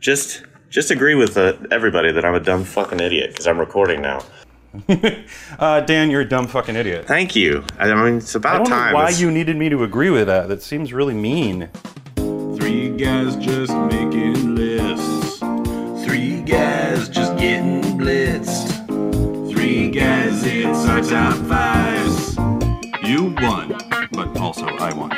Just just agree with uh, everybody that I'm a dumb fucking idiot because I'm recording now. Uh, Dan, you're a dumb fucking idiot. Thank you. I mean, it's I about don't time. know why It's- you needed me to agree with that. That seems really mean. Three guys just making lists. Three guys just getting blitzed. Three guys, it's our top fives. You won, but also I won.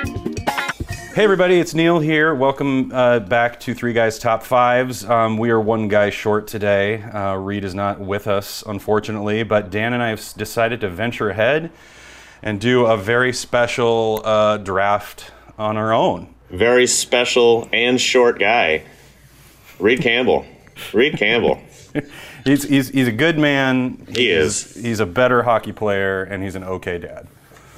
Hey everybody, it's Neil here. Welcome uh, back to Three Guys Top Fives. Um, we are one guy short today. Uh, Reed is not with us, unfortunately, but Dan and I have decided to venture ahead and do a very special uh, draft on our own. very special and short guy, Reed Campbell. Reed Campbell. He's, he's, he's a good man. He is. He's a better hockey player, and he's an okay dad.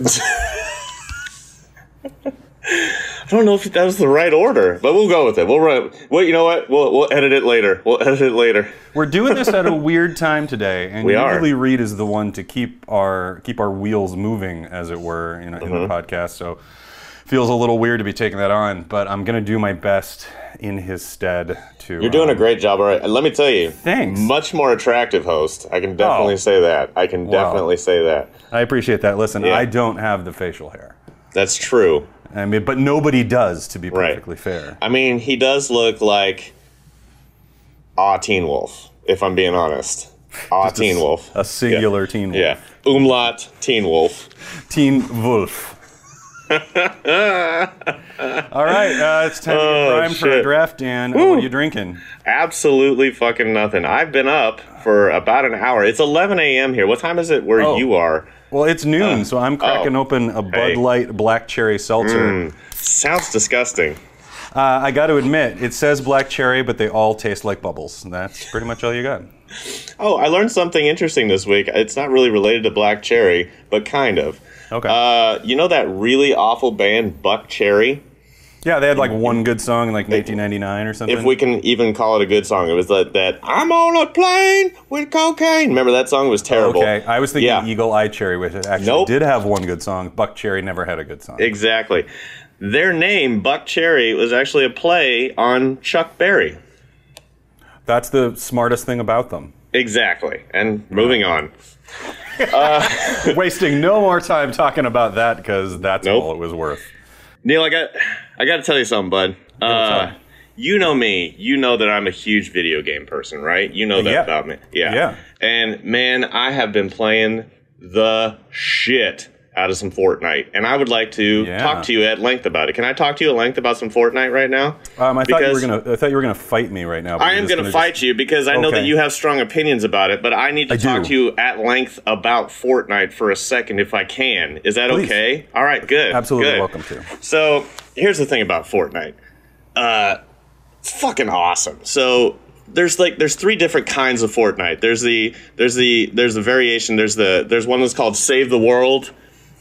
I don't know if that was the right order, but we'll go with it. We'll run. Well, you know what? We'll we'll edit it later. We'll edit it later. We're doing this at a weird time today, and We are. usually Reed is the one to keep our keep our wheels moving, as it were, you know, in Mm-hmm. the podcast. So feels a little weird to be taking that on, but I'm gonna do my best in his stead to. You're doing a um, great job. All right. Let me tell you. Thanks. Much more attractive host. I can definitely Oh. say that. I can Wow. definitely say that. I appreciate that. Listen, Yeah. I don't have the facial hair. That's true. I mean, but nobody does, to be Right. perfectly fair. I mean, he does look like Ah Teen Wolf, if I'm being honest. Ah Teen Wolf. A singular teen wolf. Yeah. Umlaut Teen Wolf. Teen wolf. All right, uh, it's time Oh, get prime for a draft, Dan. What are you drinking? Absolutely fucking nothing. I've been up for about an hour. It's 11 a.m. here. What time is it where Oh. you are? Well, it's noon, so I'm cracking oh. open a Bud Hey. Mm. Light Black Cherry Seltzer. Sounds disgusting. Uh, I got to admit, it says black cherry, but they all taste like bubbles. That's pretty much all you got. Oh, I learned something interesting this week. It's not really related to Black Cherry, but kind of. Okay. Uh, you know that really awful band Buckcherry? Yeah, they had like one good song in like 1999 or something. If we can even call it a good song, it was that, that I'm on a plane with cocaine. Remember that song was terrible. okay, I was thinking Yeah. Eagle Eye Cherry, which it actually Nope. did have one good song. Buckcherry never had a good song. Exactly. Their name, Buckcherry, was actually a play on Chuck Berry. That's the smartest thing about them. Exactly. And moving on. Uh, Wasting no more time talking about that because that's Nope. all it was worth. Neil, I got I got to tell you something, bud. Uh, you know me. You know that I'm a huge video game person, right? You know that Yeah. about me. Yeah. Yeah. And man, I have been playing the shit out of some Fortnite, and I would like to Yeah. talk to you at length about it. Can I talk to you at length about some Fortnite right now? Um, I thought you were gonna. I thought you were gonna fight me right now. I am going to just- fight you because I know that you have strong opinions about it, but I need to I talk do. to you at length about Fortnite for a second if I can. Is that Please. okay? All right, good. Absolutely good. welcome to. So here's the thing about Fortnite. Uh, it's fucking awesome. So there's like there's three different kinds of Fortnite. There's the there's the there's the variation. There's the there's one that's called Save the World,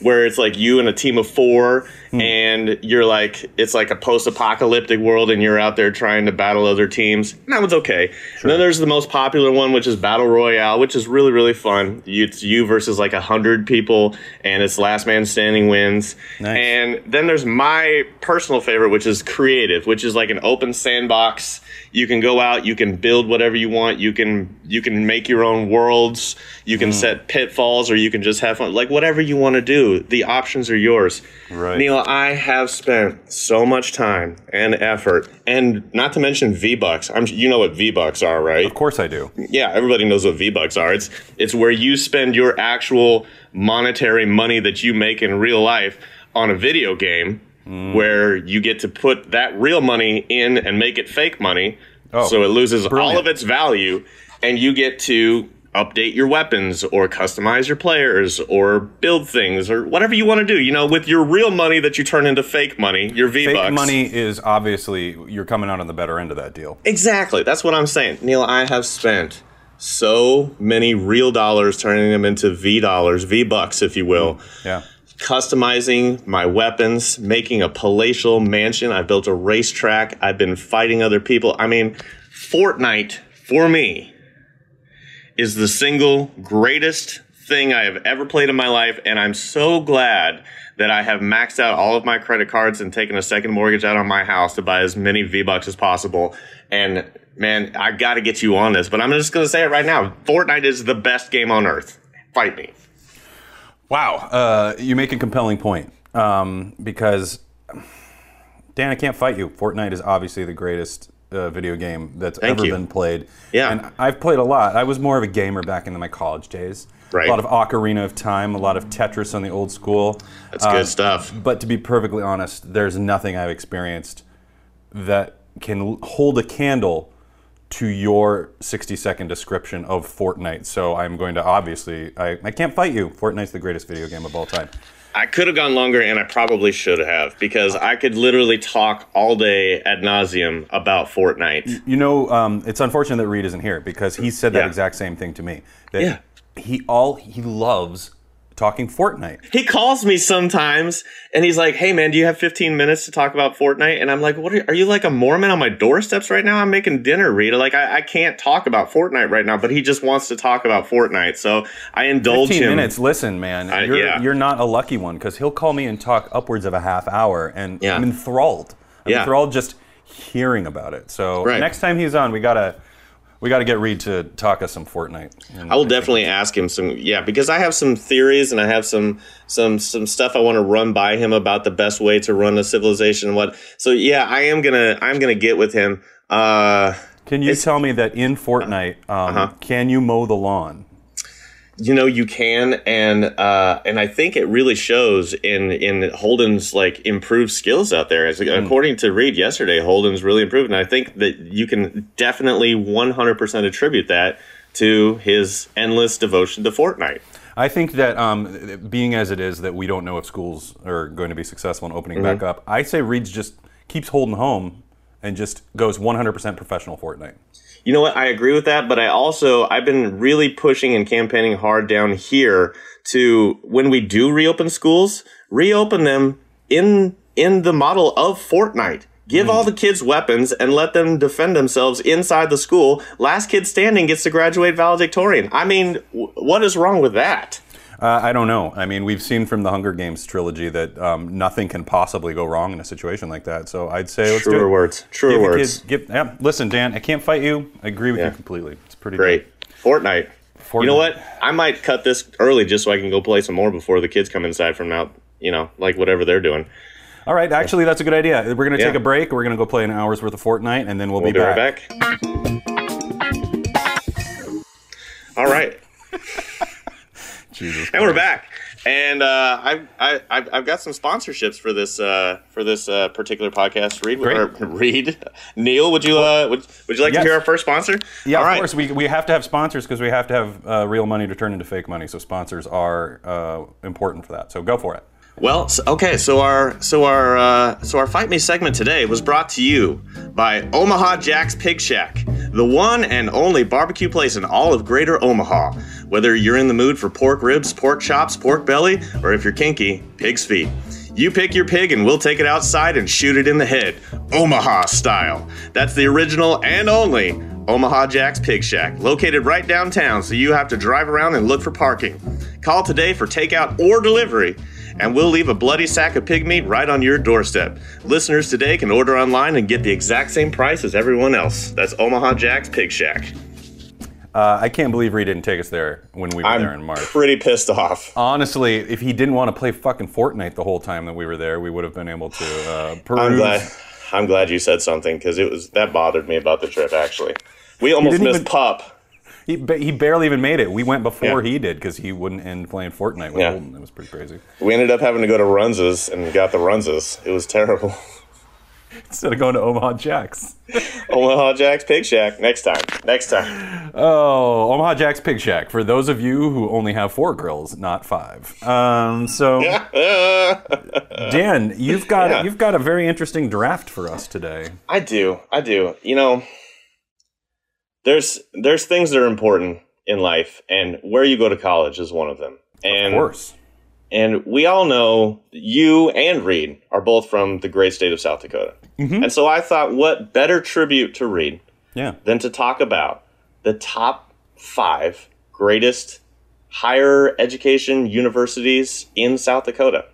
where it's like you and a team of four, hmm. and you're like it's like a post-apocalyptic world, and you're out there trying to battle other teams. And that one's okay. And then there's the most popular one, which is Battle Royale, which is really really fun. It's you versus like a hundred people, and it's last man standing wins. Nice. And then there's my personal favorite, which is creative, which is like an open sandbox. You can go out, you can build whatever you want. You can you can make your own worlds. You can hmm. set pitfalls, or you can just have fun. Like whatever you want to do, the options are yours. Right. Neil, I have spent so much time and effort, and not to mention V Bucks. I'm you know what V Bucks are, right? Of course I do. yeah, everybody knows what V Bucks are. It's it's where you spend your actual monetary money that you make in real life on a video game, Mm. where you get to put that real money in and make it fake money, Oh, so it loses all of its value, and you get to update your weapons or customize your players or build things or whatever you want to do. You know, with your real money that you turn into fake money, your V Bucks. Fake money is obviously you're coming out on the better end of that deal. Exactly. That's what I'm saying. Neil, I have spent so many real dollars turning them into V dollars, V bucks, if you will. Yeah. Customizing my weapons, making a palatial mansion. I built a racetrack. I've been fighting other people. I mean, Fortnite, for me, is the single greatest thing I have ever played in my life, and I'm so glad that I have maxed out all of my credit cards and taken a second mortgage out on my house to buy as many V Bucks as possible. And man, I got to get you on this, but I'm just gonna say it right now. Fortnite is the best game on earth. Fight me. Wow, uh, you make a compelling point um, because Dan, I can't fight you. Fortnite is obviously the greatest uh, video game that's Thank ever you. been played. Yeah. and I've played a lot. I was more of a gamer back in my college days. Right. A lot of Ocarina of Time, a lot of Tetris on the old school. That's Uh, good stuff. But to be perfectly honest, there's nothing I've experienced that can hold a candle to your 60 second description of Fortnite. So I'm going to obviously, I, I can't fight you. Fortnite's the greatest video game of all time. I could have gone longer, and I probably should have because I could literally talk all day ad nauseum about Fortnite. You know, um, it's unfortunate that Reed isn't here because he said that Yeah. exact same thing to me. That Yeah. He all he loves talking Fortnite. He calls me sometimes, and he's like, "Hey, man, do you have 15 minutes to talk about Fortnite?" And I'm like, "What? Are, are you like a Mormon on my doorsteps right now? I'm making dinner, Rita. Like, I, I can't talk about Fortnite right now." But he just wants to talk about Fortnite, so I indulge 15 him. minutes. Listen, man, I- you're, yeah. you're not a lucky one because he'll call me and talk upwards of a half hour, and Yeah. I'm enthralled. I'm Yeah. enthralled just hearing about it. So Right. next time he's on, we gotta we gotta get Reed to talk us some Fortnite. I will definitely ask him some, yeah, because I have some theories and I have some some some stuff I want to run by him about the best way to run a civilization. and What? So yeah, I am gonna I'm gonna get with him. Uh, Can you tell me that in Fortnite, um, Uh-huh. can you mow the lawn? You know you can and uh and i think it really shows in in holden's like improved skills out there as according to reed yesterday holden's really improved and i think that you can definitely 100% attribute that to his endless devotion to fortnite I think that um, being as it is that we don't know if schools are going to be successful in opening back Mm-hmm. up, I say Reed's just keeps Holden home and just goes 100% professional Fortnite. You know what? I agree with that, but I also I've been really pushing and campaigning hard down here to when we do reopen schools, reopen them in in the model of Fortnite. Give all mm. the kids weapons and let them defend themselves inside the school. Last kid standing gets to graduate valedictorian. I mean, w- what is wrong with that? Uh, I don't know. I mean, we've seen from the Hunger Games trilogy that um, nothing can possibly go wrong in a situation like that. So I'd say let's do it. words. Truer words. kids- give- yeah, listen, Dan, I can't fight you. I agree with Yeah. you completely. It's pretty Great. Fortnite. Fortnite. You know what? I might cut this early just so I can go play some more before the kids come inside from out, you know, like whatever they're doing. All right, actually, that's a good idea. We're going to take Yeah. a break. We're going to go play an hour's worth of Fortnite, and then we'll, We'll be, be back. right back. All right, Jesus and we're back. And uh, I've, I, I've I've got some sponsorships for this uh, for this uh, particular podcast. Read, read. Neil, would you uh, would, would you like Yes. to hear our first sponsor? Yeah, All of right. course. We, we have to have sponsors because we have to have uh, real money to turn into fake money. So sponsors are uh, important for that. So go for it. Well, okay, so our so our uh, so our fight me segment today was brought to you by Omaha Jack's Pig Shack, the one and only barbecue place in all of Greater Omaha. Whether you're in the mood for pork ribs, pork chops, pork belly, or if you're kinky, pig's feet. You pick your pig and we'll take it outside and shoot it in the head, Omaha style. That's the original and only Omaha Jack's Pig Shack, located right downtown, so you have to drive around and look for parking. Call today for takeout or delivery, and we'll leave a bloody sack of pig meat right on your doorstep. Listeners today can order online and get the exact same price as everyone else. That's Omaha Jack's Pig Shack. Uh, I can't believe Reed didn't take us there when we were there in March. pretty pissed off. Honestly, if he didn't want to play fucking Fortnite the whole time that we were there, we would have been able to uh, peruse. I'm glad. I'm glad you said something because it was that bothered me about the trip. Actually, we almost missed even- pup. He, ba- he barely even made it. We went before Yeah. he did because he wouldn't end playing Fortnite with Yeah. Holden. It was pretty crazy. We ended up having to go to Runzas and got the Runzas. It was terrible. Instead of going to Omaha Jacks. Omaha Jack's Pig Shack. Next time. Next time. Oh, Omaha Jack's Pig Shack. For those of you who only have four grills, not five. Um, so, Dan, you've got Yeah. you've got a very interesting draft for us today. I do. I do. You know, there's there's things that are important in life, and where you go to college is one of them. And Of course. and we all know you and Reed are both from the great state of South Dakota. And so I thought, what better tribute to Reed Yeah. than to talk about the top five greatest higher education universities in South Dakota.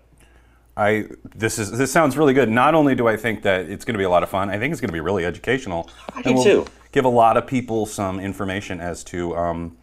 I this is this sounds really good. Not only do I think that it's going to be a lot of fun, I think it's going to be really educational. I do too. give a lot of people some information as to um,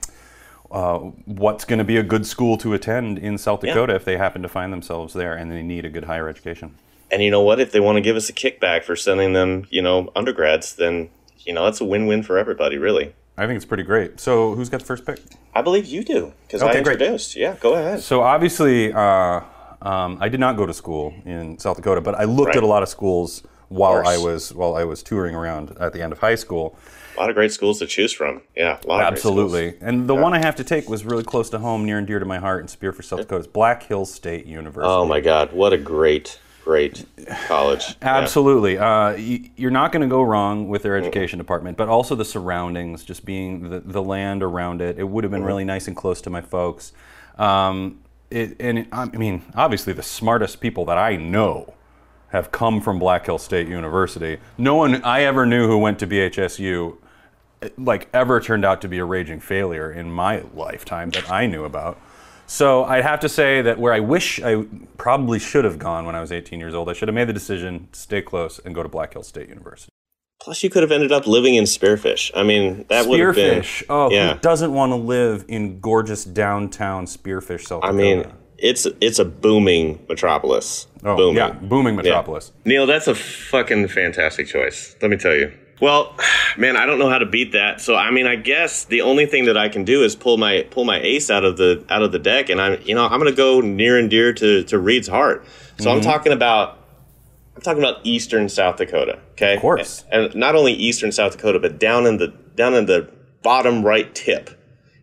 uh, what's going to be a good school to attend in South Dakota if they happen to find themselves there and they need a good higher education. And you know what? If they want to give us a kickback for sending them, you know, undergrads, then you know that's a win-win for everybody, really. I think it's pretty great. So, who's got the first pick? I believe you do because I Okay, great. introduced. Yeah, go ahead. So, obviously, uh, um, I did not go to school in South Dakota, but I looked Right. at a lot of schools while. I was while I was touring around at the end of high school. A lot of great schools to choose from. Yeah, a lot of great. Absolutely. And the one I have to take was really close to home, near and dear to my heart, in for South Dakota. It's Black Hills State University. Oh my God, what a great, great college. Yeah. Absolutely. Uh, y- you're not going to go wrong with their education department, but also the surroundings, just being the, the land around it. It would have been really nice and close to my folks. Um, it, and it, I mean, obviously, the smartest people that I know have come from Black Hills State University. No one I ever knew who went to BHSU like ever turned out to be a raging failure in my lifetime that I knew about. So I'd have to say that where I wish I probably should have gone when I was 18 years old, I should have made the decision to stay close and go to Black Hills State University. Plus, you could have ended up living in Spearfish. I mean, that would have been. Spearfish. Oh, yeah. who doesn't want to live in gorgeous downtown Spearfish, South Dakota? I mean, it's it's a booming metropolis. oh, booming. yeah, booming metropolis. Neil, that's a fucking fantastic choice. Let me tell you. Well, man, I don't know how to beat that. So I mean, I guess the only thing that I can do is pull my pull my ace out of the out of the deck, and I'm you know I'm gonna go near and dear to to Reed's heart. So I'm mhm. talking about I'm talking about Eastern South Dakota. Okay, of course. and not only Eastern South Dakota, but down in the down in the bottom right tip.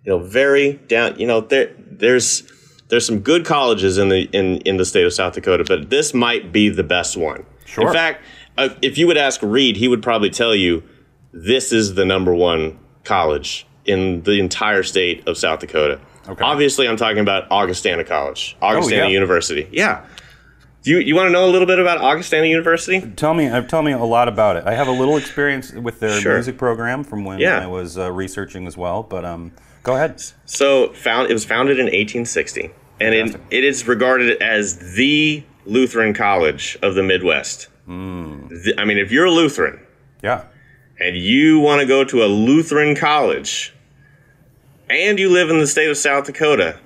You know, very down. You know, there there's there's some good colleges in the in in the state of South Dakota, but this might be the best one. Sure. In fact, uh, if you would ask Reed, he would probably tell you this is the number one college in the entire state of South Dakota. Okay. Obviously, I'm talking about Augustana College, Augustana yeah. University. Yeah. Do you, you want to know a little bit about Augustana University? Tell me, uh, tell me a lot about it. I have a little experience with their Sure. music program from when Yeah. I was uh, researching as well. But um, go ahead. So, found it was founded in 1860, and it, it is regarded as the Lutheran college of the Midwest. The- I mean, if you're a Lutheran Yeah. and you want to go to a Lutheran college, and you live in the state of South Dakota,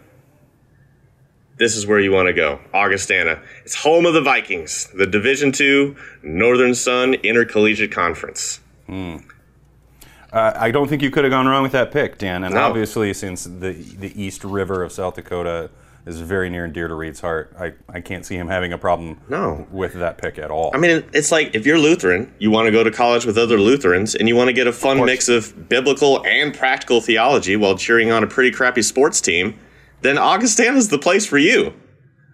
this is where you want to go. Augustana. It's home of the Vikings, the Division II Northern Sun Intercollegiate Conference. Uh, I don't think you could have gone wrong with that pick, Dan. And No. obviously, since the the East River of South Dakota is very near and dear to Reed's heart, I, I can't see him having a problem No. with that pick at all. I mean, it's like if you're Lutheran, you want to go to college with other Lutherans, and you want to get a fun course. mix of biblical and practical theology while cheering on a pretty crappy sports team, then Augustana's the place for you.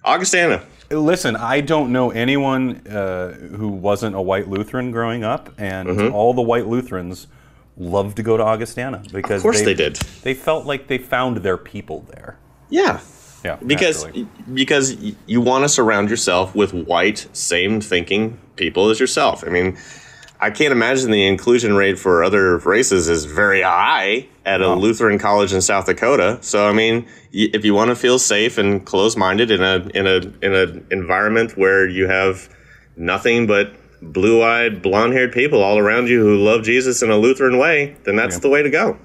Augustana. Listen, I don't know anyone uh, who wasn't a white Lutheran growing up, and Mm-hmm. all the white Lutherans loved to go to Augustana because Of course they did. They felt like they found their people there. Yeah. Yeah, Because naturally. because you want to surround yourself with white, same thinking people as yourself. I mean, I can't imagine the inclusion rate for other races is very high at a Lutheran college in South Dakota. So I mean, y- if you want to feel safe and close-minded in a in a in an environment where you have nothing but blue-eyed, blonde-haired people all around you who love Jesus in a Lutheran way, then that's the way to go.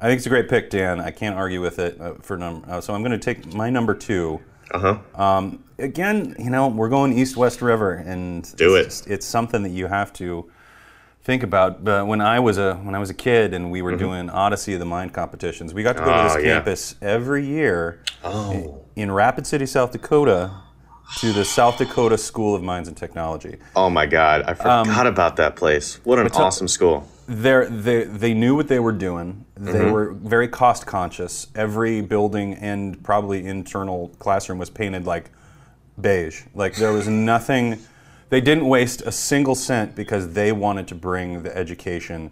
I think it's a great pick, Dan. I can't argue with it uh, for number. Uh, so I'm going to take my number two. Uh huh. again, you know, we're going East West River, and Do it's it. just- it's something that you have to think about. But when I was a when I was a kid and we were doing Odyssey of the Mind competitions, we got to go to Mm-hmm. Oh, this yeah. campus every year Oh. in Rapid City, South Dakota, to the South Dakota School of Mines and Technology. Oh my God, I forgot about that place. What an awesome school. They they knew what they were doing. They Mm-hmm. were very cost conscious. Every building and probably internal classroom was painted like beige. Like there was nothing. They didn't waste a single cent because they wanted to bring the education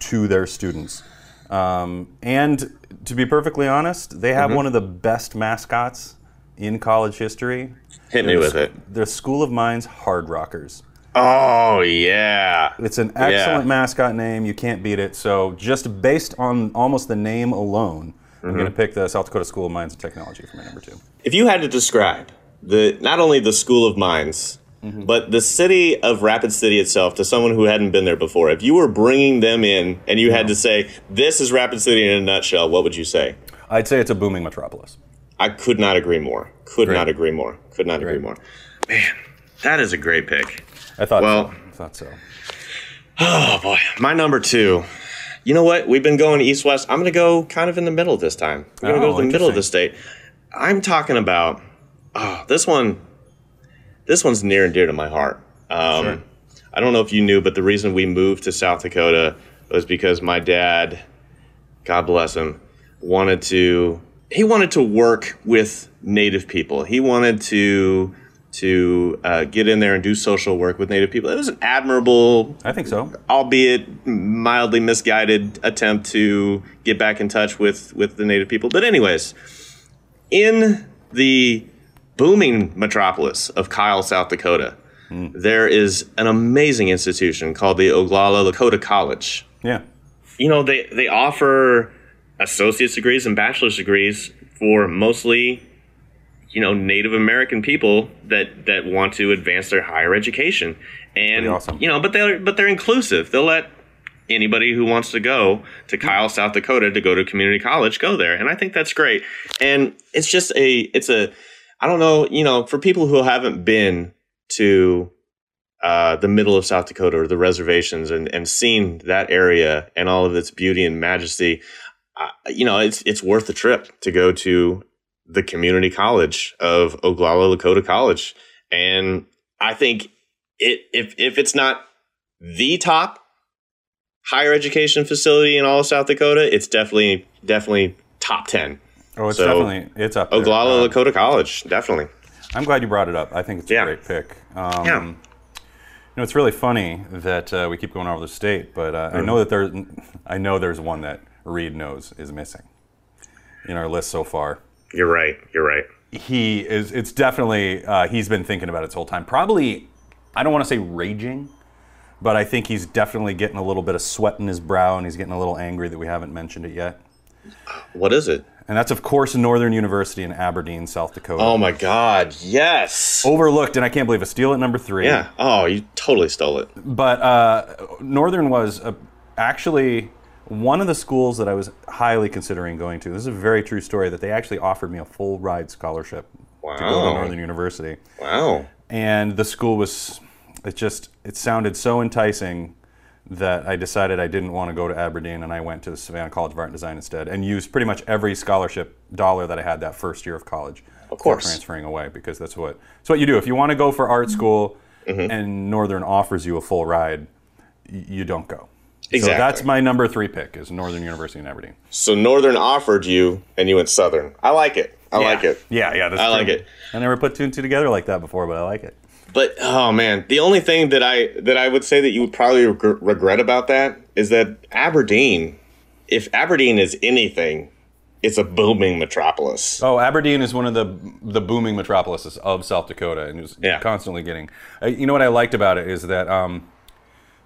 to their students. Um, and to be perfectly honest, they Mm-hmm. have one of the best mascots in college history. Hit me with it. The School of Mines Hard Rockers. Oh yeah. It's an excellent mascot name. You can't beat it. So, just based on almost the name alone, I'm Mm-hmm. going to pick the South Dakota School of Mines and Technology for my number two. If you had to describe the not only the School of Mines, But the city of Rapid City itself, to someone who hadn't been there before, if you were bringing them in and you had to say, "This is Rapid City in a nutshell," what would you say? I'd say it's a booming metropolis. I could not agree more. Could Great. not agree more. Could not agree more. Man, that is a great pick. I thought Well- so. I thought so. Oh boy, my number two. You know what? We've been going east west. I'm going to go kind of in the middle this time. I'm going to Oh, go to the middle of the state. I'm talking about. Oh, this one. This one's near and dear to my heart. Um, Sure. I don't know if you knew, but the reason we moved to South Dakota was because my dad, God bless him, wanted to. He wanted to work with Native people. He wanted to to uh, get in there and do social work with Native people. It was an admirable I think so. albeit mildly misguided attempt to get back in touch with with the native people. But anyways, in the booming metropolis of Kyle, South Dakota, there is an amazing institution called the Oglala Lakota College. Yeah. You know, they they offer associate's degrees and bachelor's degrees for mostly you know Native American people that that want to advance their higher education, and awesome. you know, but they're but they're inclusive. They'll let anybody who wants to go to Kyle, South Dakota, to go to community college, go there, and I think that's great. And it's just a it's a I don't know, you know, for people who haven't been to uh, the middle of South Dakota or the reservations and, and seen that area and all of its beauty and majesty, uh, you know, it's it's worth the trip to go to the community college of Oglala Lakota College. And I think it if if it's not the top higher education facility in all of South Dakota, it's definitely definitely top ten. Oh, it's So, definitely it's up there. Oglala Uh, Lakota College, definitely. I'm glad you brought it up. I think it's Yeah. a great pick. Um, Yeah. You know, it's really funny that uh, we keep going over the state, but uh, Mm. I know that there's, I know there's one that Reed knows is missing in our list so far. You're right. You're right. He is. It's definitely uh, he's been thinking about it this whole time. Probably, I don't want to say raging, but I think he's definitely getting a little bit of sweat in his brow, and he's getting a little angry that we haven't mentioned it yet. What is it? And that's of course Northern University in Aberdeen, South Dakota. Oh my God! Yes. Overlooked, and I can't believe it's steal at number three. Yeah. Oh, you totally stole it. But uh, Northern was uh actually one of the schools that I was highly considering going to. This is a very true story that they actually offered me a full ride scholarship to go to Northern University. Wow. And the school was, it just, it sounded so enticing that I decided I didn't want to go to Aberdeen and I went to Savannah College of Art and Design instead and used pretty much every scholarship dollar that I had that first year of college. Of course. For transferring away because that's what, that's what you do. If you want to go for art school Mm-hmm. and Northern offers you a full ride, you don't go. So Exactly. that's my number three pick is Northern University in Aberdeen. So Northern offered you, and you went Southern. I like it. I like it. Yeah, yeah, that's I like it. I never put two and two together like that before, but I like it. But oh man, the only thing that I that I would say that you would probably reg- regret about that is that Aberdeen, if Aberdeen is anything, it's a booming metropolis. Oh, Aberdeen is one of the the booming metropolises of South Dakota, and is Yeah. constantly getting. Uh, you know what I liked about it is that um,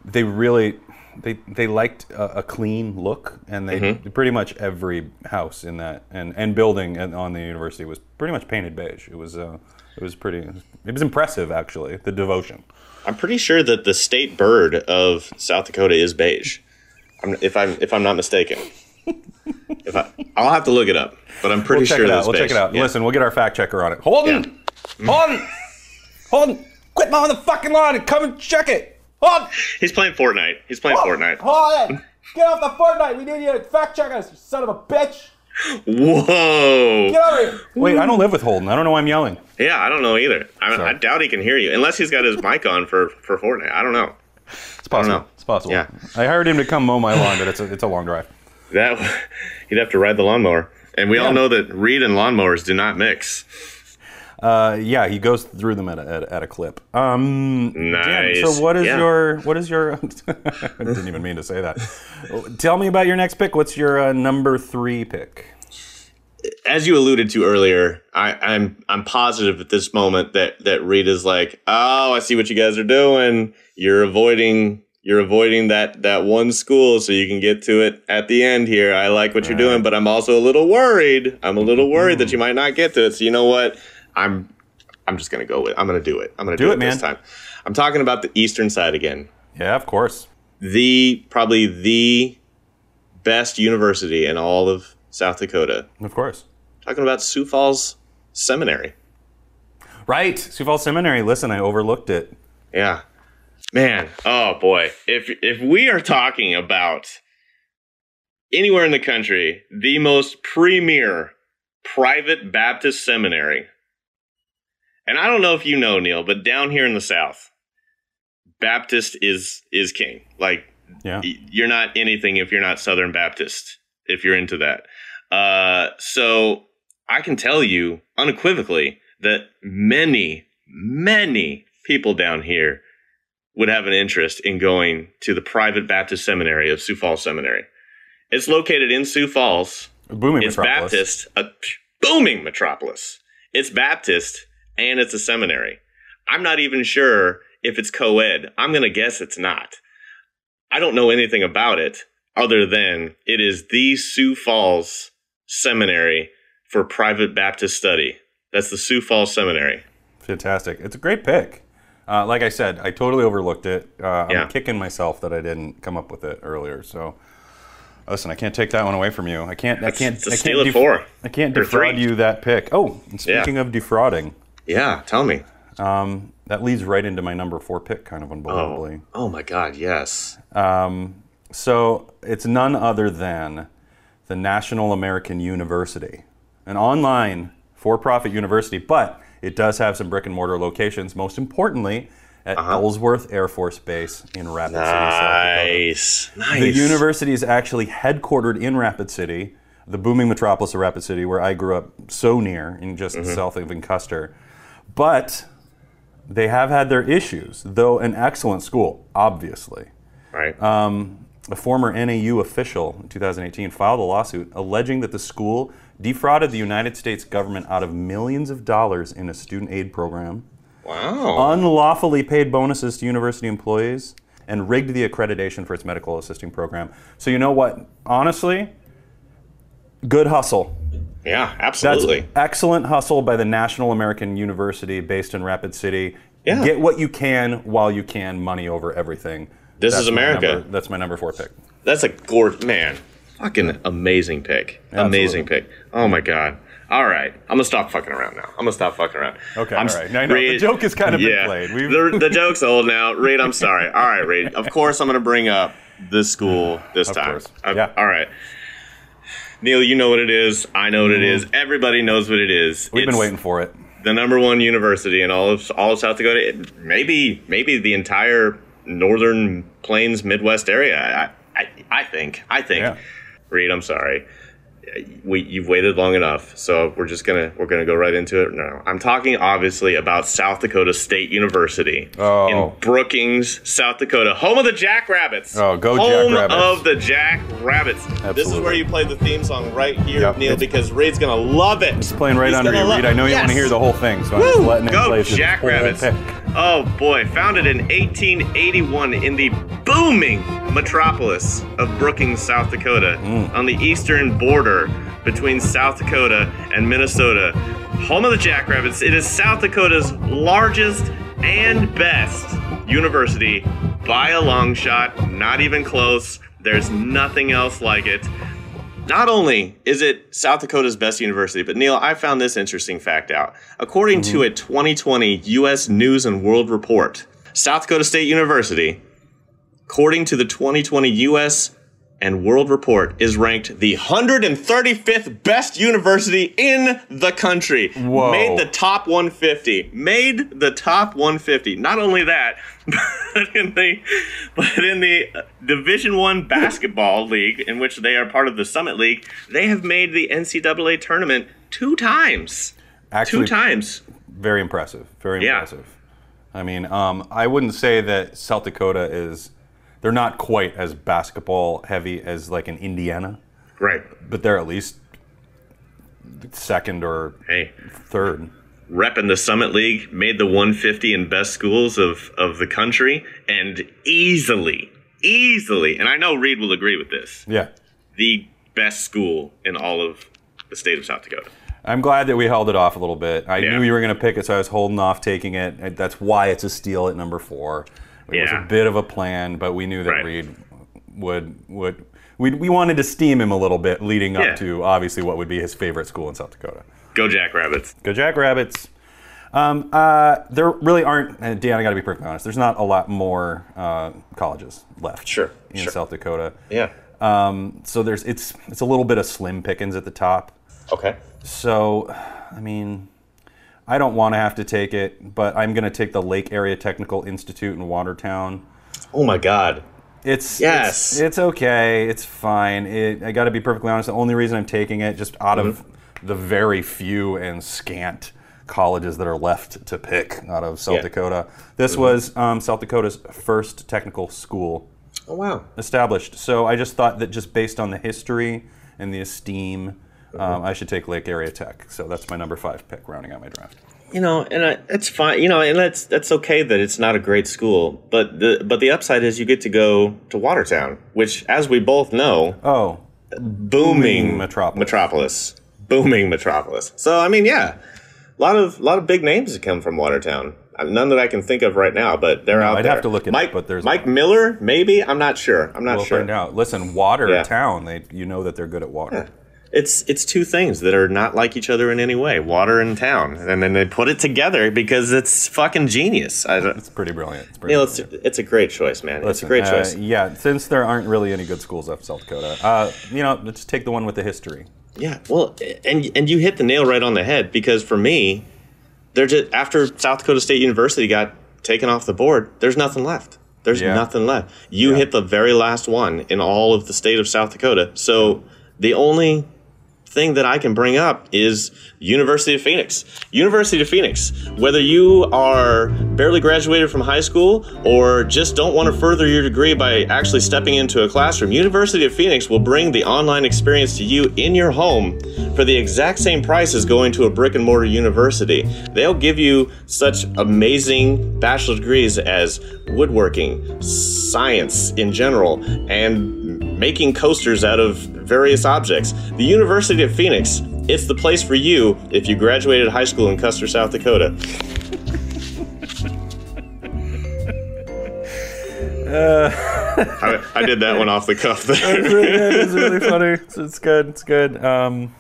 they really they they liked a, a clean look, and they Mm-hmm. pretty much every house in that and, and building on the university was pretty much painted beige. It was uh, it was pretty it was impressive actually the devotion. I'm pretty sure that the state bird of South Dakota is beige. I'm, if I'm if I'm not mistaken. if I, I'll have to look it up, but I'm pretty We'll check sure it that out. We'll check it out. Yeah. Listen, we'll get our fact checker on it. Hold Holden, Yeah. Holden, Holden, quit mowing the fucking lawn and come and check it. Holden. He's playing Fortnite. He's playing Fortnite. Hold Get off the Fortnite! We need you to fact check us, you son of a bitch! Whoa! Get over here! Wait, I don't live with Holden. I don't know why I'm yelling. Yeah, I don't know either. I, I doubt he can hear you unless he's got his mic on for for Fortnite. I don't know. It's possible. know. It's possible. Yeah. I hired him to come mow my lawn, but it's a, it's a long drive. That he'd have to ride the lawnmower, and we Yeah. all know that reed and lawnmowers do not mix. Uh, yeah, he goes through them at a, at, at a clip. Um, Dan, Nice. so what is Yeah. your what is your? I didn't even mean to say that. Tell me about your next pick. What's your uh, number three pick? As you alluded to earlier, I, I'm I'm positive at this moment that that Reed is like, oh, I see what you guys are doing. You're avoiding you're avoiding that that one school so you can get to it at the end here. I like what you're doing, but I'm also a little worried. I'm a little worried that you might not get to it. So you know what? I'm I'm just gonna go with. I'm gonna do it. I'm gonna Do do, it, it, man. this time. I'm talking about the eastern side again. Yeah, of course. The probably the best university in all of South Dakota. Of course. Talking about Sioux Falls Seminary. Right. Sioux Falls Seminary. Listen, I overlooked it. Yeah. Man, oh boy. If if we are talking about anywhere in the country, the most premier private Baptist seminary. And I don't know if you know, Neil, but down here in the South, Baptist is is king. Like Yeah. you're not anything if you're not Southern Baptist, if you're into that. Uh, so I can tell you unequivocally that many, many people down here would have an interest in going to the private Baptist seminary of Sioux Falls Seminary. It's located in Sioux Falls. Booming It's metropolis. Baptist, a booming metropolis. It's Baptist and it's a seminary. I'm not even sure if it's co ed. I'm going to guess it's not. I don't know anything about it other than it is the Sioux Falls Seminary for private Baptist study. That's the Sioux Falls Seminary. Fantastic. It's a great pick. Uh, like I said, I totally overlooked it. Uh, I'm Yeah. kicking myself that I didn't come up with it earlier. So, listen, I can't take that one away from you. I can't. I can't. I can't four. I can't defraud you that pick. Oh, and speaking of defrauding, Yeah, tell me. um, that leads right into my number four pick, kind of Oh, unbelievably. oh my God, yes. So it's none other than the National American University, an online for-profit university, but it does have some brick and mortar locations. Most importantly, at Uh-huh. Ellsworth Air Force Base in Rapid City, South Dakota. Nice. Nice. The university is actually headquartered in Rapid City, the booming metropolis of Rapid City, where I grew up so near, in just Mm-hmm. south of Custer. But they have had their issues, though an excellent school, obviously. Right. Um, a former NAU official in 2018 filed a lawsuit alleging that the school defrauded the United States government out of millions of dollars in a student aid program, wow. unlawfully paid bonuses to university employees, and rigged the accreditation for its medical assisting program. So, you know what? Honestly, good hustle. yeah, That's absolutely. excellent hustle by the National American University based in Rapid City. Yeah. Get what you can while you can, money over everything. This That's is my America. number- that's my number four pick. That's a gorgeous man. Fucking amazing pick. Amazing pick. Oh my god. All right, I'm gonna stop fucking around now. I'm gonna stop fucking around. Okay, I'm all right. I the joke is kind of been played. We've- the, the joke's old now. Reed, I'm sorry. All right, Reed. Of course, I'm gonna bring up this school this Of time. course. I- Yeah. All right. Neil, you know what it is. I know what it is. Everybody knows what it is. Mm-hmm. We've been waiting for it. The number one university in all of all of South Dakota. Maybe maybe the entire northern plains Midwest area. I I, I think. I think. Yeah. Reed, I'm sorry. We, you've waited long enough, so we're just gonna we're gonna go right into it now. I'm talking obviously about South Dakota State University Oh. in Brookings, South Dakota, home of the Jackrabbits. Oh, go home Jackrabbits. of the Jackrabbits. This is where you play the theme song right here, Yep, Neil, it's- because Reed's gonna love it. It's playing right He's under gonna you, love- Reed. I know you want to hear the whole thing, so I'm just letting it Go play through the whole Jackrabbits! Oh boy, founded in 1881 in the booming metropolis of Brookings, South Dakota, Mm. on the eastern border between South Dakota and Minnesota. Home of the Jackrabbits, it is South Dakota's largest and best university by a long shot, not even close. There's nothing else like it. Not only is it South Dakota's best university, but Neil, I found this interesting fact out. According to mm-hmm. a 2020 U.S. News and World Report, South Dakota State University, according to the 2020 U.S. and World Report, is ranked the 135th best university in the country. Whoa. Made the top 150. Made the top 150. Not only that, but in the but in the uh, Division One basketball league, in which they are part of the Summit League, they have made the NCAA tournament two times. Actually, Two times. very impressive. Very impressive. Yeah. impressive. I mean, um, I wouldn't say that South Dakota is. They're not quite as basketball heavy as like an Indiana, Right. but they're at least second or Hey, third. in the Summit League, made the 150 in best schools of, of the country, and easily, easily, and I know Reed will agree with this, Yeah. the best school in all of the state of South Dakota. I'm glad that we held it off a little bit. I Yeah. knew you were going to pick it, so I was holding off taking it. That's why it's a steal at number four. It Yeah. was a bit of a plan, but we knew that Right. Reed would would we, we wanted to steam him a little bit leading up Yeah. to obviously what would be his favorite school in South Dakota. Go Jackrabbits. Go Jackrabbits. Um, uh, there really aren't, and Dan, I got to be perfectly honest. There's not a lot more uh, colleges left. Sure, in sure. South Dakota. Yeah. Um, so there's it's it's a little bit of slim pickings at the top. Okay. So, I mean, I don't want to have to take it, but I'm going to take the Lake Area Technical Institute in Watertown. Oh my God. It's Yes. it's, it's okay. It's fine. It, I got to be perfectly honest. The only reason I'm taking it, just out of the very few and scant colleges that are left to pick out of South Yeah. Dakota, this was um, South Dakota's first technical school Oh wow. established. So I just thought that just based on the history and the esteem, um, I should take Lake Area Tech. So that's my number five pick, rounding out my draft. You know, and I, it's fine. You know, and that's that's okay that it's not a great school, but the but the upside is you get to go to Watertown, which, as we both know, Oh, booming metropolis. metropolis, booming metropolis. So I mean, yeah, a lot of a lot of big names that come from Watertown. Uh, None that I can think of right now, but they're out there. I'd there. have to look it up, Mike, but there's Mike. Miller, maybe. I'm not sure. I'm not we'll sure. find out. Listen, Watertown. Yeah. They, you know that they're good at water. It's it's two things that are not like each other in any way: water and town, and then they put it together because it's fucking genius. It's pretty brilliant. It's pretty you know, it's brilliant. it's a great choice, man. it's a great uh, choice. yeah, since there aren't really any good schools left South Dakota, uh, you know, let's take the one with the history. Yeah, well, and and you hit the nail right on the head because for me, they're just after South Dakota State University got taken off the board. There's nothing left. There's Yeah. nothing left. You Yeah. hit the very last one in all of the state of South Dakota. So the only thing that I can bring up is University of Phoenix. University of Phoenix. Whether you are barely graduated from high school or just don't want to further your degree by actually stepping into a classroom, University of Phoenix will bring the online experience to you in your home for the exact same price as going to a brick and mortar university. They'll give you such amazing bachelor degrees as woodworking, science in general, and making coasters out of various objects. The University of Phoenix, it's the place for you if you graduated high school in Custer, South Dakota. I, I did that one off the cuff there. it's really funny. It's, it's good. It's good. Um,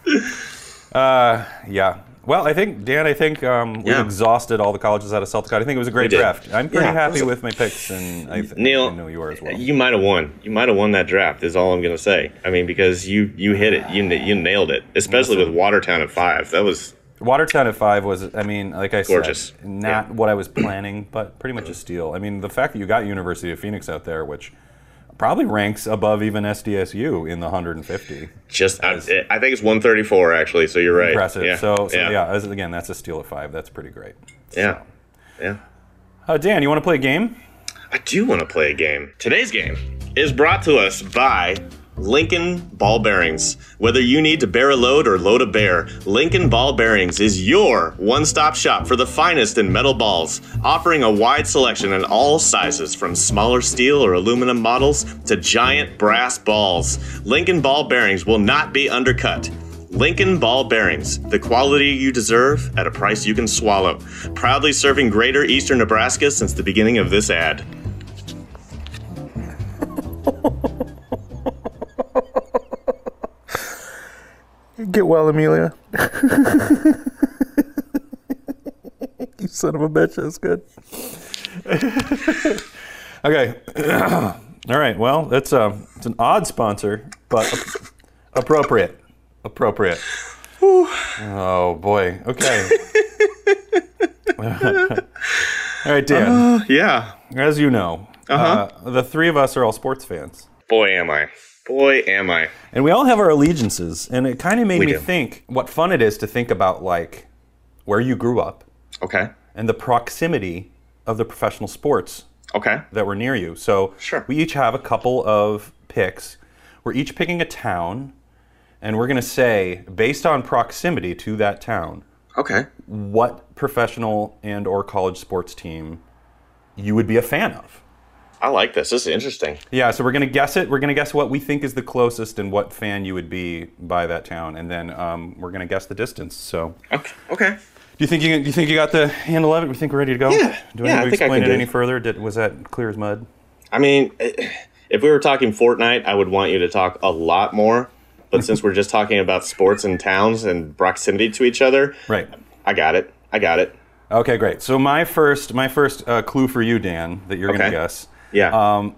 uh, yeah. Well, I think Dan. I think um, we've Yeah. exhausted all the colleges out of South Dakota. I think it was a great draft. I'm pretty Yeah, happy with my picks, and I, th- Neil, I know you are as well. You might have won. You might have won that draft. Is all I'm going to say. I mean, because you you hit it. You you nailed it. Especially with Watertown at five. That was Watertown at five was, I mean, like I Gorgeous. said, not Yeah. what I was planning, but pretty much a steal. I mean, the fact that you got University of Phoenix out there, which probably ranks above even SDSU in the 150. just. I, I think it's 134 actually. So you're right. Impressive. Yeah. So, so yeah. yeah, as, again, that's a steal at five. That's pretty great. Yeah. Yeah. Uh, Dan, you want to play a game? I do want to play a game. Today's game is brought to us by Lincoln Ball Bearings. Whether you need to bear a load or load a bear, Lincoln Ball Bearings is your one stop shop for the finest in metal balls, offering a wide selection in all sizes from smaller steel or aluminum models to giant brass balls. Lincoln Ball Bearings will not be undercut. Lincoln Ball Bearings, the quality you deserve at a price you can swallow. Proudly serving greater eastern Nebraska since the beginning of this ad. Get well, Amelia. you son of a bitch. That's good. okay. All right. Well, that's uh, it's an odd sponsor, but ap- appropriate. Appropriate. Oh boy. Okay. all right, Dan. Yeah. as you know, uh the three of us are all sports fans. Boy, am I. Boy, am I. And we all have our allegiances, and it kind of made We me do. think what fun it is to think about like where you grew up Okay. and the proximity of the professional sports Okay. that were near you. So Sure. we each have a couple of picks. We're each picking a town, and we're going to say based on proximity to that town, Okay. what professional and or college sports team you would be a fan of. I like this. This is interesting. Yeah, so we're gonna guess it. We're gonna guess what we think is the closest and what fan you would be by that town, and then um, we're gonna guess the distance. So, Okay. Okay. do you think you do you think you got the handle of it? We think we're ready to go. Yeah. Do we Yeah, need I to think I explain it do any further? Did, was that clear as mud? I mean, if we were talking Fortnite, I would want you to talk a lot more. But since we're just talking about sports and towns and proximity to each other, Right. I got it. I got it. Okay, great. So my first my first uh, clue for you, Dan, that you're gonna guess. Yeah. Um,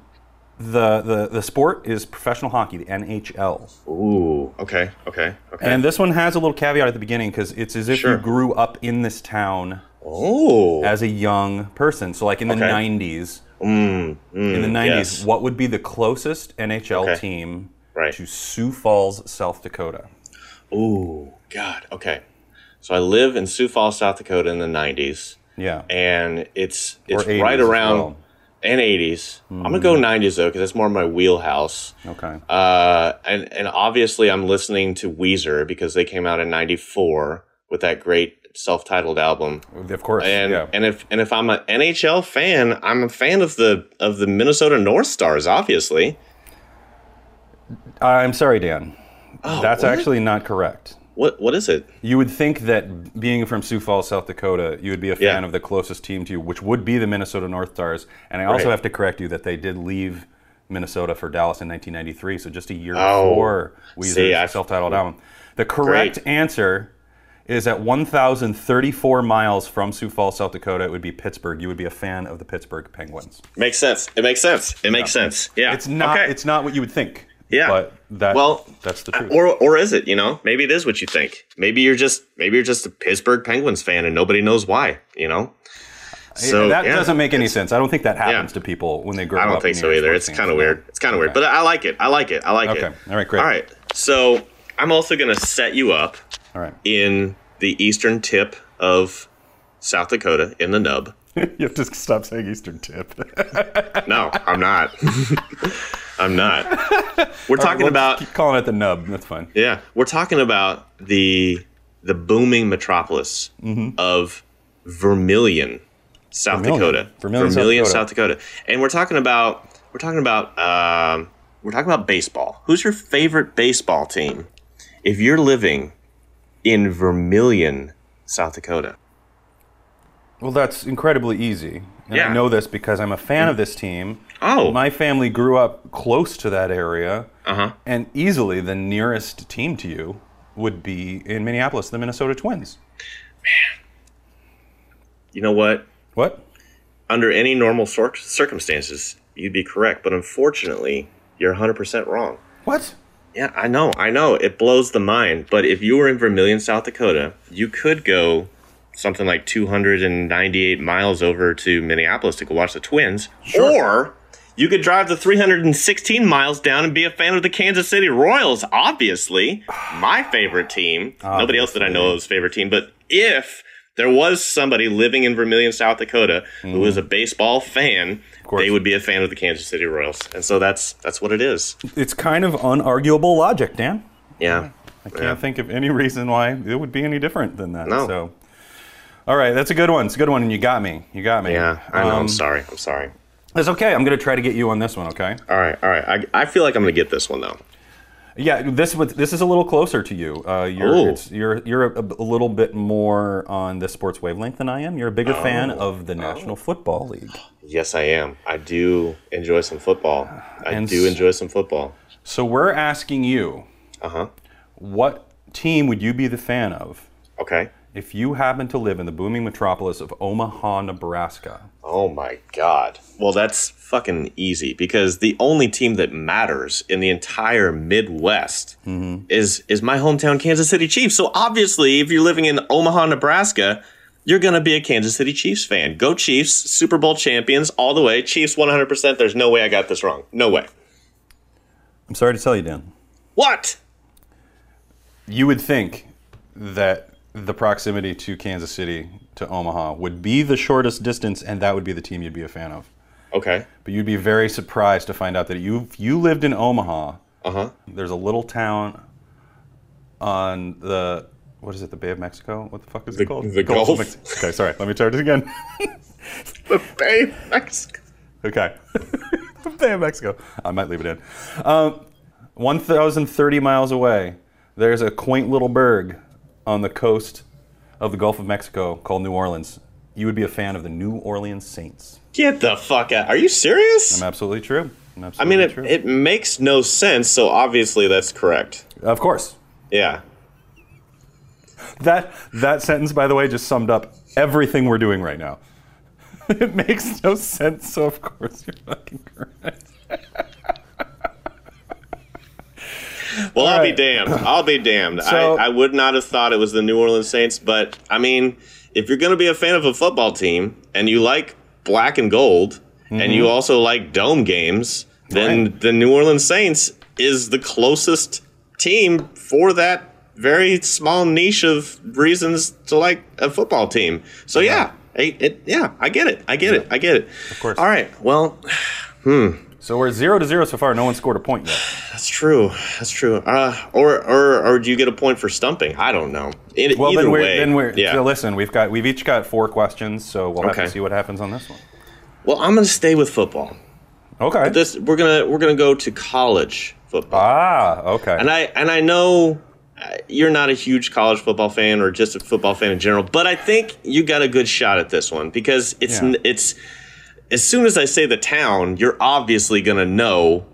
the, the the sport is professional hockey, the NHL. Ooh. Okay. Okay. Okay. And this one has a little caveat at the beginning because it's as if Sure. you grew up in this town oh. as a young person. So, like in the Okay. 90s, Mm, mm, in the 90s, yes. what would be the closest NHL Okay. team Right. to Sioux Falls, South Dakota? Ooh. God. Okay. So I live in Sioux Falls, South Dakota, in the '90s, Yeah. and it's it's right around well. And '80s. I'm gonna go '90s though, because that's more my wheelhouse. Okay. Uh, and and obviously I'm listening to Weezer because they came out in '94 with that great self-titled album. of course. And yeah. and if and if I'm an NHL fan, I'm a fan of the of the Minnesota North Stars, obviously. I'm sorry, Dan. Oh, That's what? actually not correct. What what is it? You would think that being from Sioux Falls, South Dakota, you would be a fan Yeah. of the closest team to you, which would be the Minnesota North Stars. And I also Right. have to correct you that they did leave Minnesota for Dallas in 1993, so just a year Oh. before Weezer's self-titled album. The correct Great. answer is at 1,034 miles from Sioux Falls, South Dakota. It would be Pittsburgh. You would be a fan of the Pittsburgh Penguins. Makes sense. It makes sense. It makes sense. Yeah. It's not. Okay. It's not what you would think. Yeah. But that. Well, that's the truth. or or is it? You know, maybe it is what you think. Maybe you're just maybe you're just a Pittsburgh Penguins fan and nobody knows why. You know. So that yeah, doesn't make any sense. I don't think that happens Yeah. to people when they grow up. I don't in think so either. It's kind of weird. It's kind of weird, but I like it. I like it. I like it. Okay. All right, great. All right. So I'm also gonna set you up All right. in the eastern tip of South Dakota in the nub. You have to stop saying Eastern Tip. No, I'm not. I'm not. We're talking We'll about keep calling it the nub. That's fine. yeah, we're talking about the the booming metropolis of Vermillion, South Mm-hmm. Vermillion. Dakota. Vermillion, South South Dakota. And we're talking about we're talking about um, we're talking about baseball. Who's your favorite baseball team? If you're living in Vermillion, South Dakota. Well, that's incredibly easy. And Yeah. I know this because I'm a fan of this team. Oh. My family grew up close to that area. Uh huh. And easily the nearest team to you would be in Minneapolis, the Minnesota Twins. Man. You know what? What? Under any normal cir- circumstances, you'd be correct, but unfortunately, you're 100% wrong. What? Yeah, I know, I know. It blows the mind. But if you were in Vermillion, South Dakota, you could go something like 298 miles over to Minneapolis to go watch the Twins. Or you could drive the 316 miles down and be a fan of the Kansas City Royals, obviously. My favorite team. Nobody else that I know is favorite team. But if there was somebody living in Vermillion, South Dakota, who was a mm. baseball fan, they would be a fan of the Kansas City Royals. And so that's that's what it is. It's kind of unarguable logic, Dan. Yeah. I can't think of any reason why it would be any different than that. No. So, all right, that's a good one. It's a good one, and you got me. You got me. Yeah, I know. Um, I'm sorry. I'm sorry. It's okay. I'm going to try to get you on this one. Okay. All right, all right. I, I feel like I'm gonna get this one though. Yeah, this this is a little closer to you. Uh, you're Oh. it's, you're you're a, a little bit more on the sports wavelength than I am. You're a bigger fan Oh. of the National Football League. Yes, I am. I do enjoy some football. I And do enjoy some football. So we're asking you, Uh huh. what team would you be the fan of Okay. If you happen to live in the booming metropolis of Omaha, Nebraska? Oh my god. Well, that's fucking easy because the only team that matters in the entire Midwest mm-hmm. is is my hometown Kansas City Chiefs. So obviously, if you're living in Omaha, Nebraska, you're gonna be a Kansas City Chiefs fan. Go Chiefs! Super Bowl champions all the way. Chiefs 100%. There's no way I got this wrong. No way. I'm sorry to tell you, Dan. What? You would think that the proximity to Kansas City to Omaha would be the shortest distance, and that would be the team you'd be a fan of. Okay. But you'd be very surprised to find out that you you lived in Omaha. Uh huh. There's a little town on the what is it? The Bay of Mexico? What the fuck is The- it called? the of Gulf. Mex- okay, sorry. Let me try this again. The Bay of Mexico. Okay. the Bay of Mexico. I might leave it in. Um, 1,030 miles away, there's a quaint little burg on the coast of the Gulf of Mexico called New Orleans. You would be a fan of the New Orleans Saints. Get the fuck out. Are you serious? I'm absolutely true. I Absolutely mean, it, true. it makes no sense, so obviously that's correct. of course. Yeah. That that sentence, by the way, just summed up everything we're doing right now. it makes no sense, so of course you're fucking correct. Well, I'll be damned. I'll be damned. So- I, I would not have thought it was the New Orleans Saints, but I mean, if you're going to be a fan of a football team and you like black and gold and you mm-hmm. also like dome games, then Right. the New Orleans Saints is the closest team for that very small niche of reasons to like a football team. So yeah, it, it, yeah, I get it. I get it. I get it. Of course. All right. Well, hmm. So we're zero to zero so far. No one scored a point yet. That's true. That's true. Uh, or, or, or do you get a point for stumping? I don't know. In, Well, either then we're way, then we're yeah. so listen. We've got we've each got four questions, so we'll have Okay. to see what happens on this one. well, I'm going to stay with football. Okay. This we're gonna we're gonna go to college football, ah, okay. and I and I know uh, you're not a huge college football fan or just a football fan in general, but I think you got a good shot at this one because it's Yeah. it's as soon as I say the town, you're obviously gonna know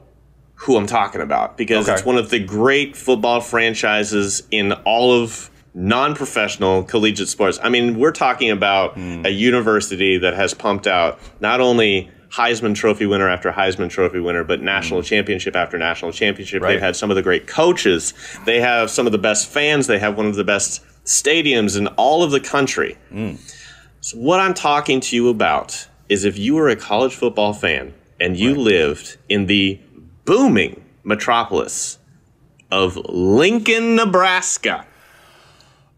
who I'm talking about because Okay. it's one of the great football franchises in all of non-professional collegiate sports. I mean, we're talking about Hmm. a university that has pumped out not only Heisman Trophy winner after Heisman Trophy winner, but national championship after national championship. Right. They've had some of the great coaches. They have some of the best fans. They have one of the best stadiums in all of the country. Hmm. So what I'm talking to you about is if you were a college football fan and you lived in the booming metropolis of Lincoln, Nebraska,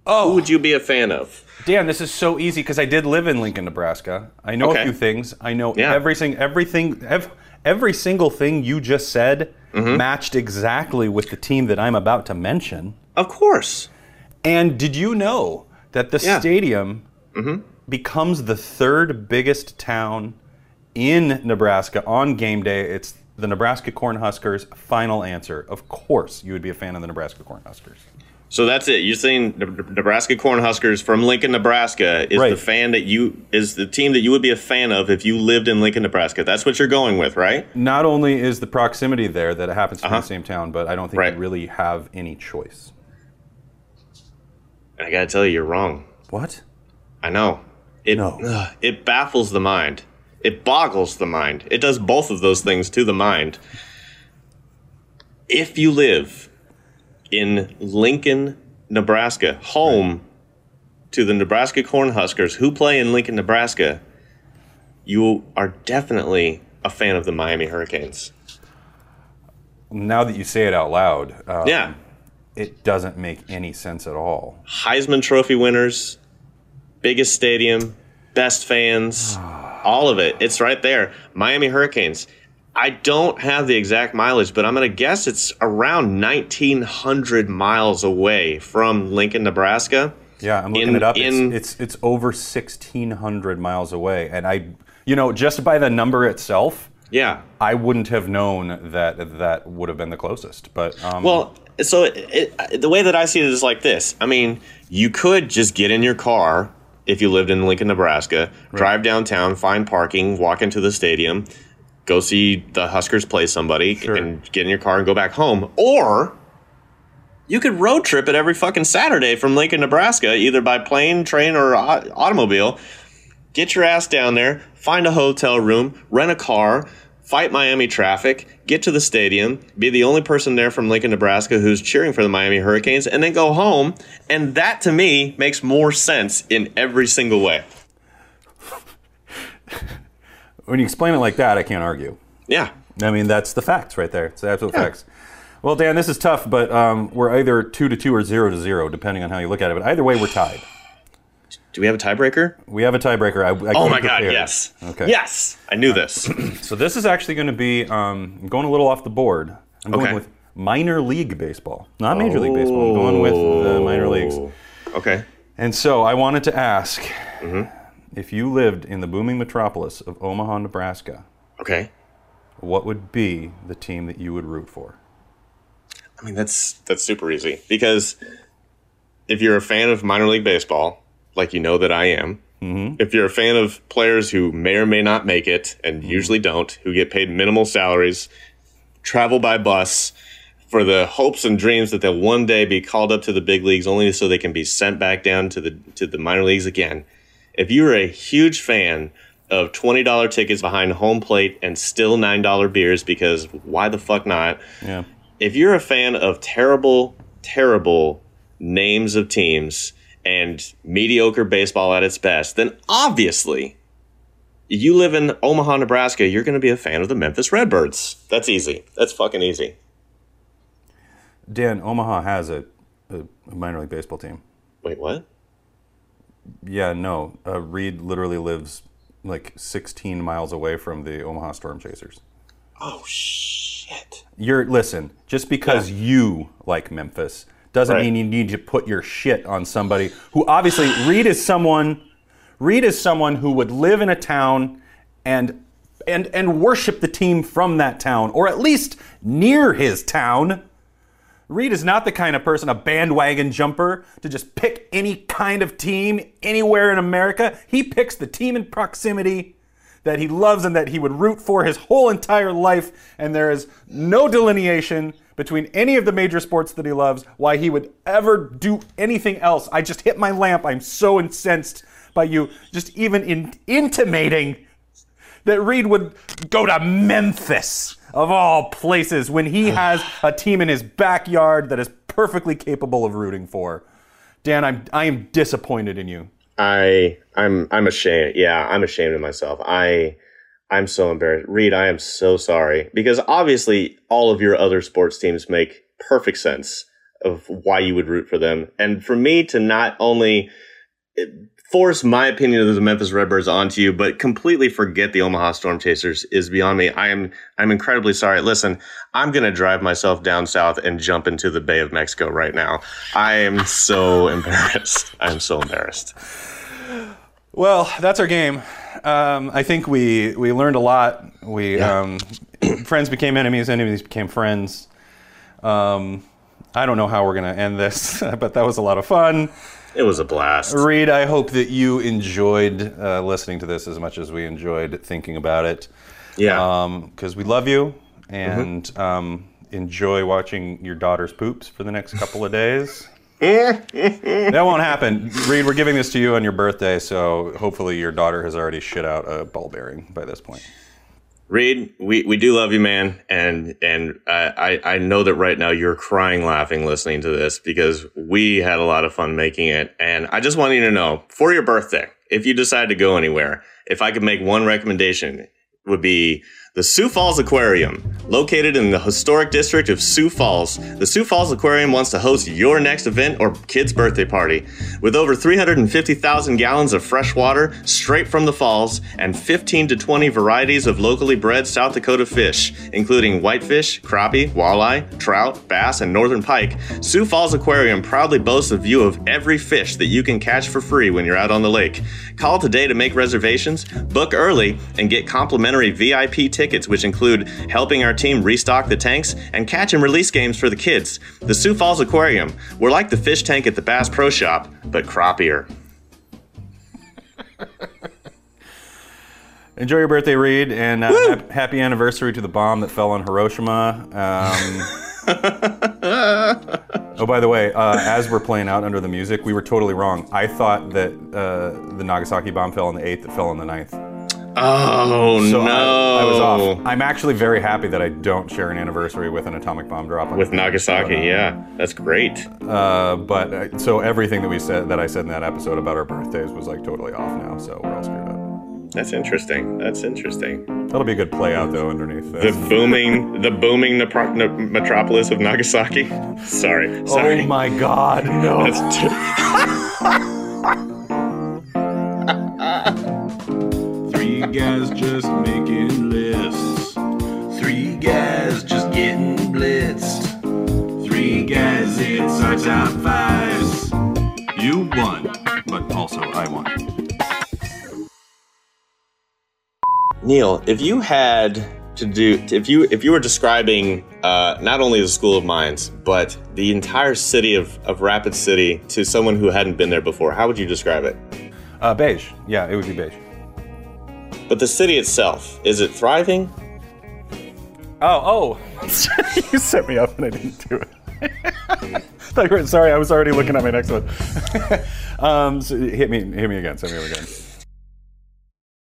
oh, who would you be a fan of? Dan, this is so easy because I did live in Lincoln, Nebraska. I know Okay. a few things. I know Yeah. everything, everything, ev- every single thing you just said Mm-hmm. matched exactly with the team that I'm about to mention. Of course. And did you know that the Yeah. Mm-hmm. Becomes the third biggest town in Nebraska on game day? It's the Nebraska Cornhuskers. Final answer. Of course, you would be a fan of the Nebraska Cornhuskers. So that's it. You're saying Nebraska Cornhuskers from Lincoln, Nebraska is Right. the fan that you is the team that you would be a fan of if you lived in Lincoln, Nebraska. That's what you're going with, right? Not only is the proximity there that it happens to Uh-huh. the same town, but I don't think Right. you really have any choice. And I gotta tell you, you're wrong. What? I know. It No. ugh, it baffles the mind. It boggles the mind. It does both of those things to the mind. If you live in Lincoln, Nebraska, home to the Nebraska Cornhuskers who play in Lincoln, Nebraska, you are definitely a fan of the Miami Hurricanes. Now that you say it out loud, um, Yeah. it doesn't make any sense at all. Heisman Trophy winners, biggest stadium, best fans, all of it. It's right there. Miami Hurricanes. I don't have the exact mileage, but I'm going to guess it's around 1,900 miles away from Lincoln, Nebraska. Yeah, I'm looking In- it up. in- it's, it's it's over 1,600 miles away, and I, you know, just by the number itself, Yeah. I wouldn't have known that that would have been the closest. But um, Well, so it, it, the way that I see it is like this. I mean, you could just get in your car if you lived in Lincoln, Nebraska, drive downtown, find parking, walk into the stadium, go see the Huskers play somebody, Sure. and get in your car and go back home. Or you could road trip it every fucking Saturday from Lincoln, Nebraska, either by plane, train, or automobile. Get your ass down there, find a hotel room, rent a car, fight Miami traffic, get to the stadium, be the only person there from Lincoln, Nebraska who's cheering for the Miami Hurricanes, and then go home. And that to me makes more sense in every single way. when you explain it like that, I can't argue. Yeah. I mean, that's the facts right there. It's the absolute facts. Well, Dan, this is tough, but um, we're either two to two or zero to zero, depending on how you look at it. But either way, we're tied. Do we have a tiebreaker? We have a tiebreaker. I, I Oh my god, yes. Okay. Yes. I knew this. So this is actually going to be um, I'm going a little off the board. I'm going Okay. with minor league baseball, not major league baseball. I'm going with the minor leagues. Oh. Okay. And so I wanted to ask Mm-hmm. if you lived in the booming metropolis of Omaha, Nebraska, Okay. what would be the team that you would root for? I mean, that's that's super easy because if you're a fan of minor league baseball, like you know that I am, mm-hmm. if you're a fan of players who may or may not make it and mm-hmm. usually don't, who get paid minimal salaries, travel by bus for the hopes and dreams that they'll one day be called up to the big leagues only so they can be sent back down to the to the minor leagues again. If you're a huge fan of $20 tickets behind home plate and still $9 beers because why the fuck not? Yeah. if you're a fan of terrible, terrible names of teams and mediocre baseball at its best, then obviously you live in Omaha, Nebraska, you're going to be a fan of the Memphis Redbirds. That's easy. That's fucking easy. Dan, Omaha has a, a minor league baseball team. Wait, what? Yeah, no. Uh, Reed literally lives like 16 miles away from the Omaha Storm Chasers. Oh, shit. You're listen. Just because you like Memphis doesn't Right. mean you need to put your shit on somebody who obviously Reed is someone. Reed is someone who would live in a town and and and worship the team from that town, or at least near his town. Reed is not the kind of person, a bandwagon jumper, to just pick any kind of team anywhere in America. He picks the team in proximity that he loves and that he would root for his whole entire life, and there is no delineation between any of the major sports that he loves why he would ever do anything else. I just hit my lamp. I'm so incensed by you just even in intimating that Reed would go to Memphis of all places when he has a team in his backyard that is perfectly capable of rooting for. Dan, I'm I am disappointed in you. I I'm I'm ashamed. Yeah, I'm ashamed of myself. I I'm so embarrassed. Reed, I am so sorry because obviously all of your other sports teams make perfect sense of why you would root for them. And for me to not only force my opinion of the Memphis Redbirds onto you, but completely forget the Omaha Storm Chasers is beyond me. I am I'm incredibly sorry. Listen, I'm gonna drive myself down south and jump into the Bay of Mexico right now. I am so embarrassed. I'm so embarrassed. Well, that's our game. Um, I think we we learned a lot. We um, friends became enemies, enemies became friends. Um, I don't know how we're gonna end this, but that was a lot of fun. It was a blast. Reed, I hope that you enjoyed uh, listening to this as much as we enjoyed thinking about it. Yeah. because we love you and um, enjoy watching your daughter's poops for the next couple of days. that won't happen. Reed, we're giving this to you on your birthday, so hopefully your daughter has already shit out a ball bearing by this point. Reed, we, we do love you, man, and and I, I know that right now you're crying laughing listening to this because we had a lot of fun making it, and I just want you to know for your birthday, if you decide to go anywhere, if I could make one recommendation, would be the Sioux Falls Aquarium, located in the historic district of Sioux Falls. The Sioux Falls Aquarium wants to host your next event or kid's birthday party. With over 350,000 gallons of fresh water straight from the falls and 15 to 20 varieties of locally bred South Dakota fish, including whitefish, crappie, walleye, trout, bass, and northern pike, Sioux Falls Aquarium proudly boasts a view of every fish that you can catch for free when you're out on the lake. Call today to make reservations, book early, and get complimentary VIP tickets, which include helping our team restock the tanks and catch and release games for the kids. The Sioux Falls Aquarium, we're like the fish tank at the Bass Pro Shop, but crappier. Enjoy your birthday, Reed, and uh, hap- happy anniversary to the bomb that fell on Hiroshima. Um, oh, by the way, uh, as we're playing out under the music, we were totally wrong. I thought that uh, the Nagasaki bomb fell on the 8th, it fell on the 9th. Oh So no! I, I was off. I'm actually very happy that I don't share an anniversary with an atomic bomb drop. on With. Nagasaki, yeah, that's great. Uh, but uh, so everything that we said that I said in that episode about our birthdays was like totally off now. So we're all screwed up. That's interesting. That's interesting. That'll be a good play out though underneath The booming, the booming nepro- ne- metropolis of Nagasaki. Sorry, sorry. Oh my God! No. guys just making lists. Three guys just getting blitzed. Three guys, it's our top fives. You won, but also I won. Neil, if you had to do, if you if you were describing uh, not only the School of Mines but the entire city of, of Rapid City to someone who hadn't been there before, how would you describe it? Uh, beige. Yeah, it would be beige. But the city itself, is it thriving? Oh, oh! you set me up and I didn't do it. Thought you were- Sorry, I was already looking at my next one. um, so hit me, hit me again. Send me again.